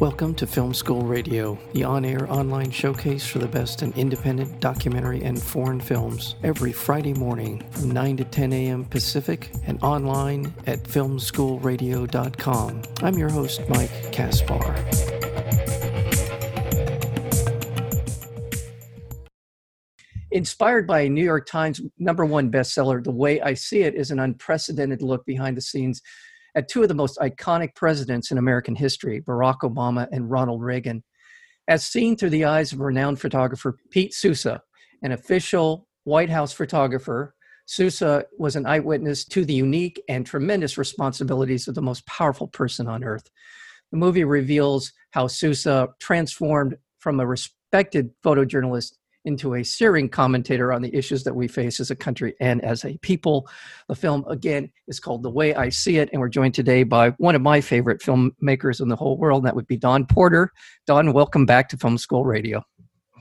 Welcome to Film School Radio, the on air online showcase for the best in independent documentary and foreign films, every Friday morning from 9 to 10 a.m. Pacific and online at filmschoolradio.com. I'm your host, Mike Kaspar. Inspired by a New York Times number one bestseller, The Way I See It is an unprecedented look behind the scenes at two of the most iconic presidents in American history, Barack Obama and Ronald Reagan, as seen through the eyes of renowned photographer Pete Souza, an official White House photographer. Souza was an eyewitness to the unique and tremendous responsibilities of the most powerful person on earth. The movie reveals how Souza transformed from a respected photojournalist into a searing commentator on the issues that we face as a country and as a people. The film, again, is called The Way I See It, and we're joined today by one of my favorite filmmakers in the whole world, and that would be Dawn Porter. Dawn, welcome back to Film School Radio.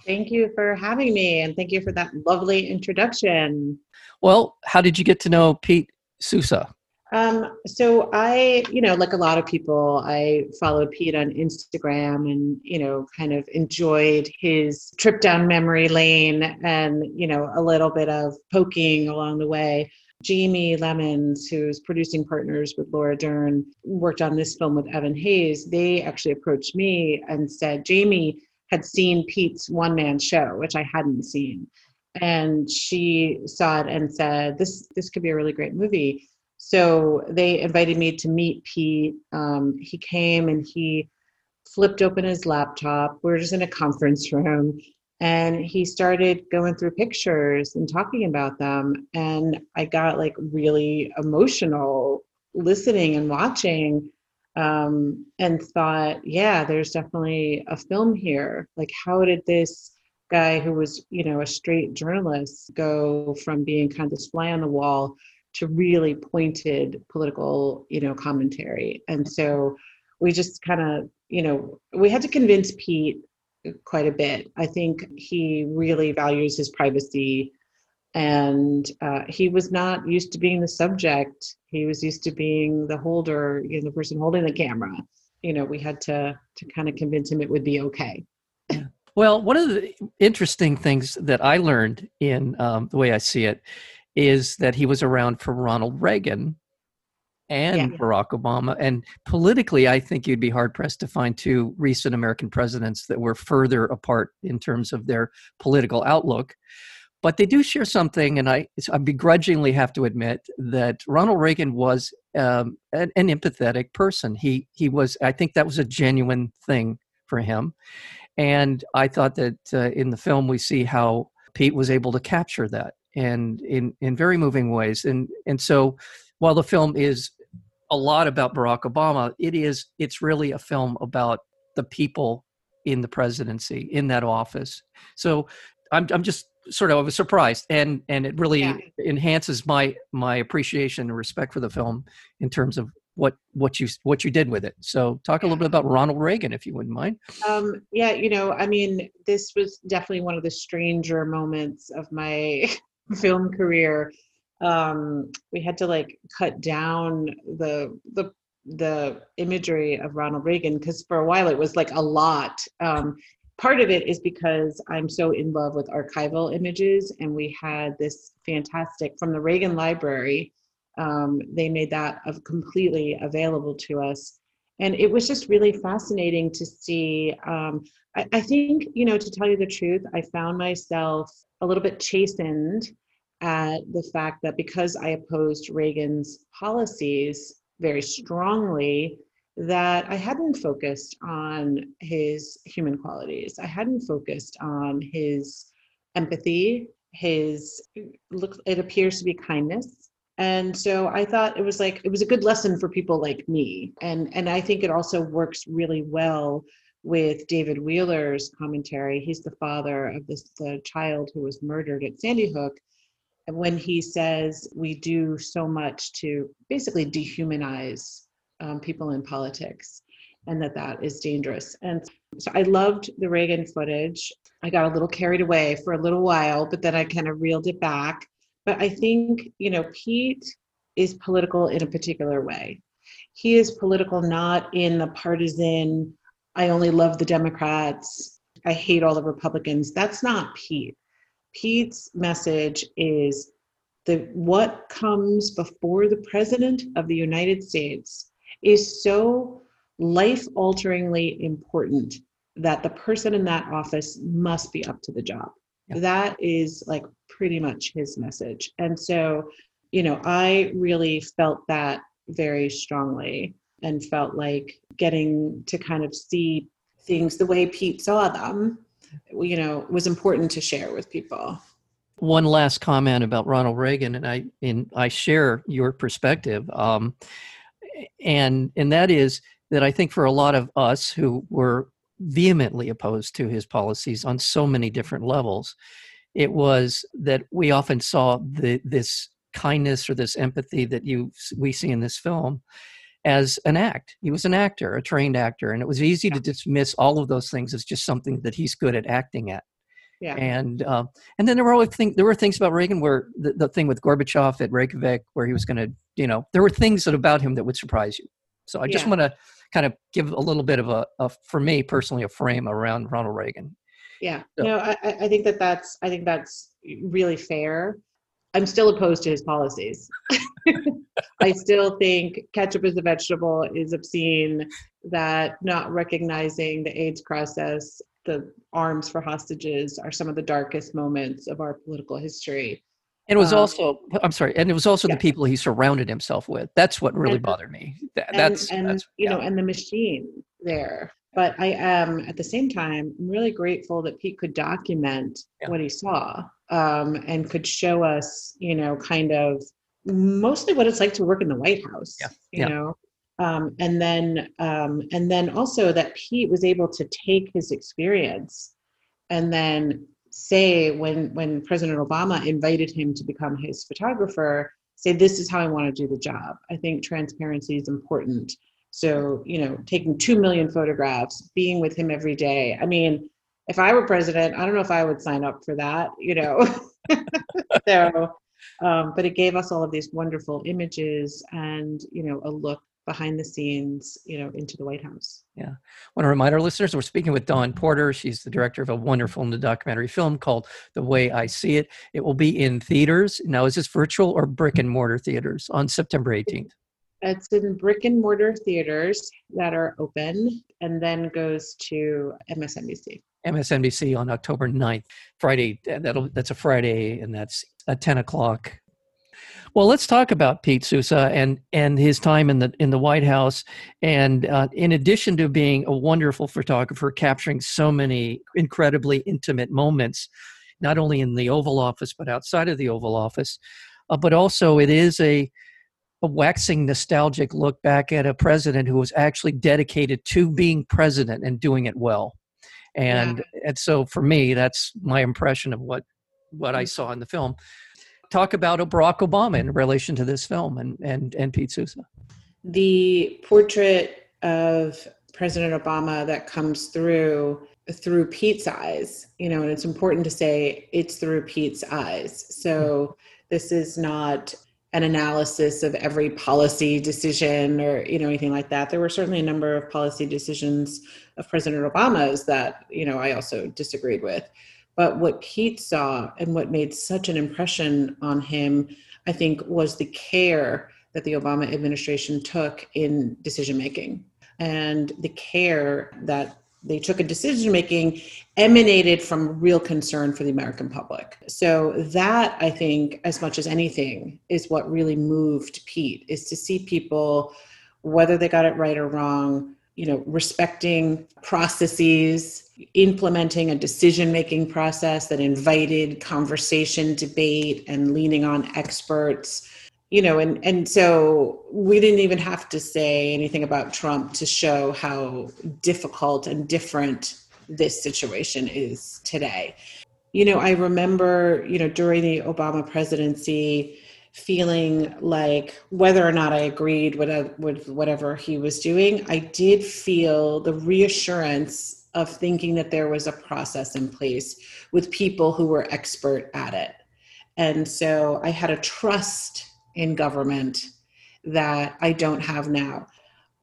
Thank you for having me, and thank you for that lovely introduction. Well, how did you get to know Pete Souza? Um, so I, you know, like a lot of people, I followed Pete on Instagram and, you know, kind of enjoyed his trip down memory lane and, you know, a little bit of poking along the way. Jayme Lemons, who's producing partners with Laura Dern, worked on this film with Evan Hayes. They actually approached me and said Jayme had seen Pete's one man show, which I hadn't seen. And she saw it and said, This this could be a really great movie so they invited me to meet Pete. Um, he came and he flipped open his laptop. We are just in a conference room and he started going through pictures and talking about them. And I got like really emotional listening and watching um, and thought, yeah, there's definitely a film here. Like, how did this guy who was, you know, a straight journalist go from being kind of this fly on the wall to really pointed political, you know, commentary. And so we just kind of, you know, we had to convince Pete quite a bit. I think he really values his privacy and uh, he was not used to being the subject. He was used to being the holder, you know, the person holding the camera. You know, we had to to kind of convince him it would be okay. Well, one of the interesting things that I learned in um, the way I see it is that he was around for Ronald Reagan and yeah. Barack Obama. And politically, I think you'd be hard pressed to find two recent American presidents that were further apart in terms of their political outlook. But they do share something, and I, I begrudgingly have to admit that Ronald Reagan was um, an, an empathetic person. He he was. I think that was a genuine thing for him, and I thought that uh, in the film we see how Pete was able to capture that and in in very moving ways. And and so while the film is a lot about Barack Obama, it is it's really a film about the people in the presidency in that office. So I'm I'm just sort of I was surprised and and it really yeah. enhances my my appreciation and respect for the film in terms of what what you what you did with it. So talk a little bit about Ronald Reagan, if you wouldn't mind. Um, yeah, you know, I mean, this was definitely one of the stranger moments of my film career um we had to like cut down the the the imagery of Ronald Reagan because for a while it was like a lot. Um part of it is because I'm so in love with archival images and we had this fantastic from the Reagan library um, they made that of completely available to us. And it was just really fascinating to see um, I, I think you know to tell you the truth i found myself a little bit chastened at the fact that because I opposed Reagan's policies very strongly, that I hadn't focused on his human qualities. I hadn't focused on his empathy, his look it appears to be kindness. And so I thought it was like it was a good lesson for people like me. And and I think it also works really well with David Wheeler's commentary. He's the father of this the child who was murdered at Sandy Hook And when he says we do so much to basically dehumanize um, people in politics and that that is dangerous. And so I loved the Reagan footage. I got a little carried away for a little while, but then I kind of reeled it back. But I think, you know, Pete is political in a particular way. He is political not in the partisan I only love the Democrats. I hate all the Republicans. That's not Pete. Pete's message is that what comes before the president of the United States is so life alteringly important that the person in that office must be up to the job. Yeah. That is like pretty much his message. And so, you know, I really felt that very strongly and felt like getting to kind of see things the way Pete saw them, you know, was important to share with people. One last comment about Ronald Reagan, and I and I share your perspective, um, and and that is that I think for a lot of us who were vehemently opposed to his policies on so many different levels, it was that we often saw the, this kindness or this empathy that you we see in this film as an act. He was an actor, a trained actor, and it was easy yeah. to dismiss all of those things as just something that he's good at acting at. Yeah. And uh, and then there were always things. There were things about Reagan where the, the thing with Gorbachev at Reykjavik, where he was going to, you know, there were things that about him that would surprise you. So I just want to kind of give a little bit of a, a, for me personally, a frame around Ronald Reagan. Yeah. So. No, I, I think that that's I think that's really fair. I'm still opposed to his policies. I still think ketchup is a vegetable is obscene, that not recognizing the AIDS process, the arms for hostages are some of the darkest moments of our political history. And it was um, also, I'm sorry, and it was also yeah. the people he surrounded himself with. That's what really and, bothered me. That, and, that's, and, that's, you yeah. know, and the machine there. But I am at the same time I'm really grateful that Pete could document yeah. what he saw um, and could show us, you know, kind of mostly what it's like to work in the White House. Yeah. You yeah. know, um, and then um, and then also that Pete was able to take his experience and then say when when President Obama invited him to become his photographer, say this is how I want to do the job. I think transparency is important. So you know, taking two million photographs, being with him every day. I mean, if I were president, I don't know if I would sign up for that, you know. so, um, but it gave us all of these wonderful images and, you know, a look behind the scenes, you know, into the White House. Yeah. I want to remind our listeners we're speaking with Dawn Porter. She's the director of a wonderful documentary film called The Way I See It. It will be in theaters. Now, is this virtual or brick and mortar theaters on September 18th? It's in brick and mortar theaters that are open and then goes to MSNBC. MSNBC on October 9th, Friday. That'll that's a Friday, and that's at 10 o'clock. Well, let's talk about Pete Souza and and his time in the in the White House. And uh, in addition to being a wonderful photographer, capturing so many incredibly intimate moments, not only in the Oval Office but outside of the Oval Office, uh, but also it is a a waxing nostalgic look back at a president who was actually dedicated to being president and doing it well and yeah. and so for me that's my impression of what what i mm. saw in the film talk about barack obama in relation to this film and and and pete souza the portrait of president obama that comes through through pete's eyes you know and it's important to say it's through pete's eyes so mm. this is not an analysis of every policy decision or you know anything like that there were certainly a number of policy decisions of president obama's that you know i also disagreed with but what pete saw and what made such an impression on him i think was the care that the obama administration took in decision making and the care that they took in decision making emanated from real concern for the American public. So that I think, as much as anything, is what really moved Pete is to see people, whether they got it right or wrong, you know, respecting processes, implementing a decision making process that invited conversation, debate, and leaning on experts. You know and and so we didn't even have to say anything about trump to show how difficult and different this situation is today. You know i remember you know during the obama presidency feeling like whether or not i agreed with, uh, with whatever he was doing i did feel the reassurance of thinking that there was a process in place with people who were expert at it and so i had a trust in government that I don't have now.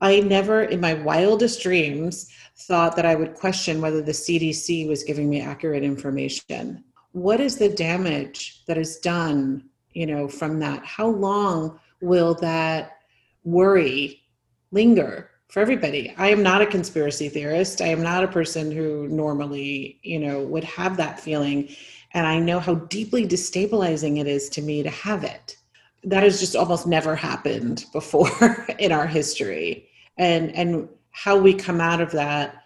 I never, in my wildest dreams, thought that I would question whether the CDC was giving me accurate information. What is the damage that is done, you know, from that? How long will that worry linger for everybody? I am not a conspiracy theorist. I am not a person who normally, you know, would have that feeling. And I know how deeply destabilizing it is to me to have it. That has just almost never happened before in our history and and how we come out of that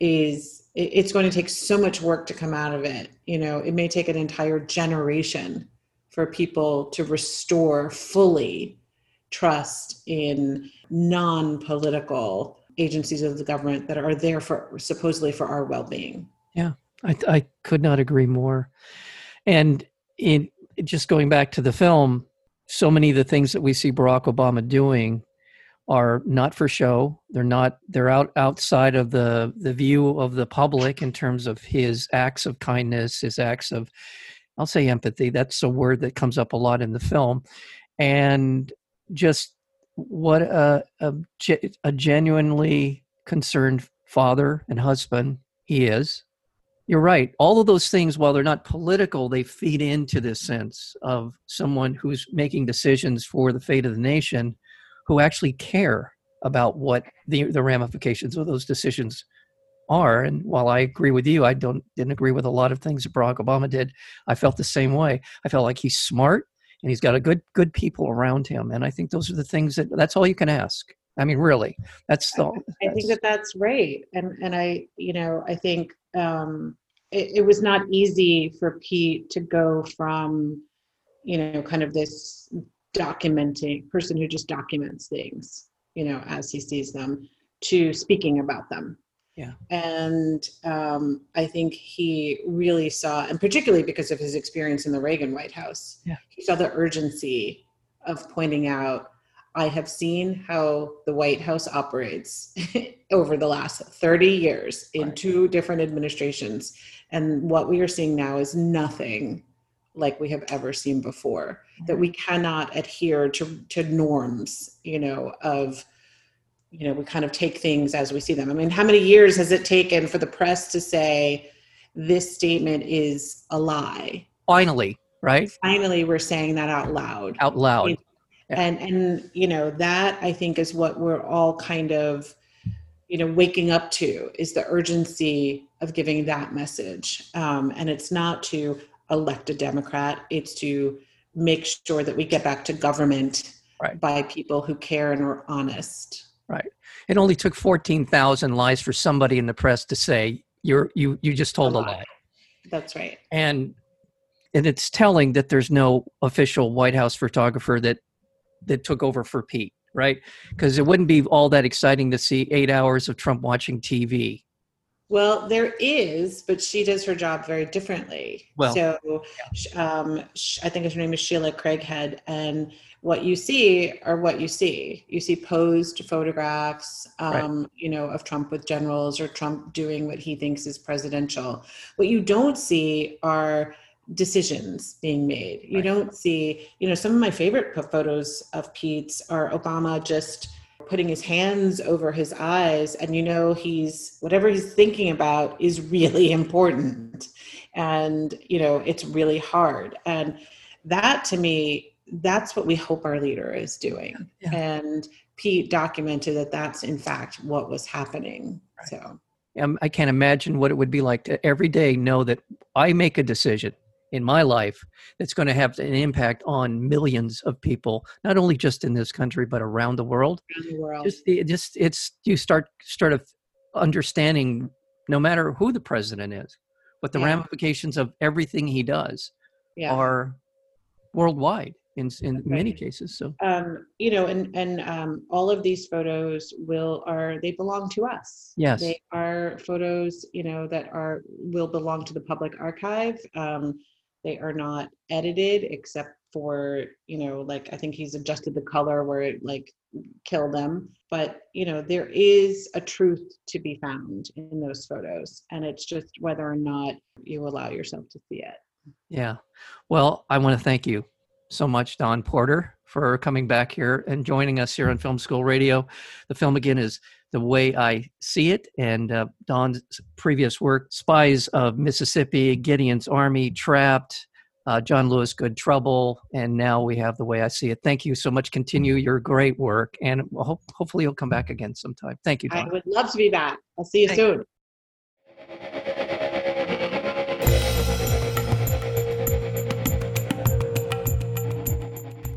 is it's going to take so much work to come out of it you know it may take an entire generation for people to restore fully trust in non-political agencies of the government that are there for supposedly for our well-being yeah i, I could not agree more and in just going back to the film so many of the things that we see barack obama doing are not for show. They're not. They're out outside of the the view of the public in terms of his acts of kindness, his acts of, I'll say empathy. That's a word that comes up a lot in the film, and just what a a, a genuinely concerned father and husband he is. You're right. All of those things, while they're not political, they feed into this sense of someone who's making decisions for the fate of the nation who actually care about what the, the ramifications of those decisions are. And while I agree with you, I don't didn't agree with a lot of things that Barack Obama did. I felt the same way. I felt like he's smart and he's got a good good people around him. And I think those are the things that that's all you can ask. I mean, really, that's the. I, I think that that's right, and and I, you know, I think um, it, it was not easy for Pete to go from, you know, kind of this documenting person who just documents things you know as he sees them to speaking about them yeah and um, i think he really saw and particularly because of his experience in the reagan white house yeah. he saw the urgency of pointing out i have seen how the white house operates over the last 30 years in right. two different administrations and what we are seeing now is nothing like we have ever seen before that we cannot adhere to to norms you know of you know we kind of take things as we see them i mean how many years has it taken for the press to say this statement is a lie finally right finally we're saying that out loud out loud yeah. and and you know that i think is what we're all kind of you know waking up to is the urgency of giving that message um, and it's not to elect a Democrat. It's to make sure that we get back to government right. by people who care and are honest. Right. It only took 14,000 lies for somebody in the press to say you're you you just told a, a lie. That's right. And and it's telling that there's no official White House photographer that that took over for Pete, right? Because it wouldn't be all that exciting to see 8 hours of Trump watching TV well, there is, but she does her job very differently. Well, so um, I think her name is Shealah Craighead, and what you see are what you see. You see posed photographs, um, right. you know, of Trump with generals or Trump doing what he thinks is presidential. What you don't see are decisions being made. You right. don't see, you know, some of my favorite photos of Pete's are Obama just putting his hands over his eyes and you know he's whatever he's thinking about is really important. And you know it's really hard. And that to me that's what we hope our leader is doing. Yeah. and pete documented that that's in fact what was happening. Right. so. Um, i can't imagine what it would be like to every day know that i make a decision in my life that's going to have an impact on millions of people not only just in this country but around the world, around the world. just it just it's you start start of understanding no matter who the president is but the yeah. ramifications of everything he does yeah. are worldwide in in right. many cases so um you know and and um all of these photos will are they belong to us yes they are photos you know that are will belong to the public archive um they are not edited except for you know like i think he's adjusted the color where it like kill them. But you know there is a truth to be found in those photos and it's just whether or not you allow yourself to see it. Yeah. Well i want to thank you so much Dawn porter for coming back here and joining us here on Film School Radio. The film again is The Way I See It, and uh, Dawn's previous work, Spies of Mississippi, Gideon's Army, Trapped, uh, John Lewis, Good Trouble, and now we have The Way I See It. Thank you so much. Continue your great work, and ho- hopefully you'll come back again sometime. Thank you, Dawn. I would love to be back. I'll see you Thank soon. You.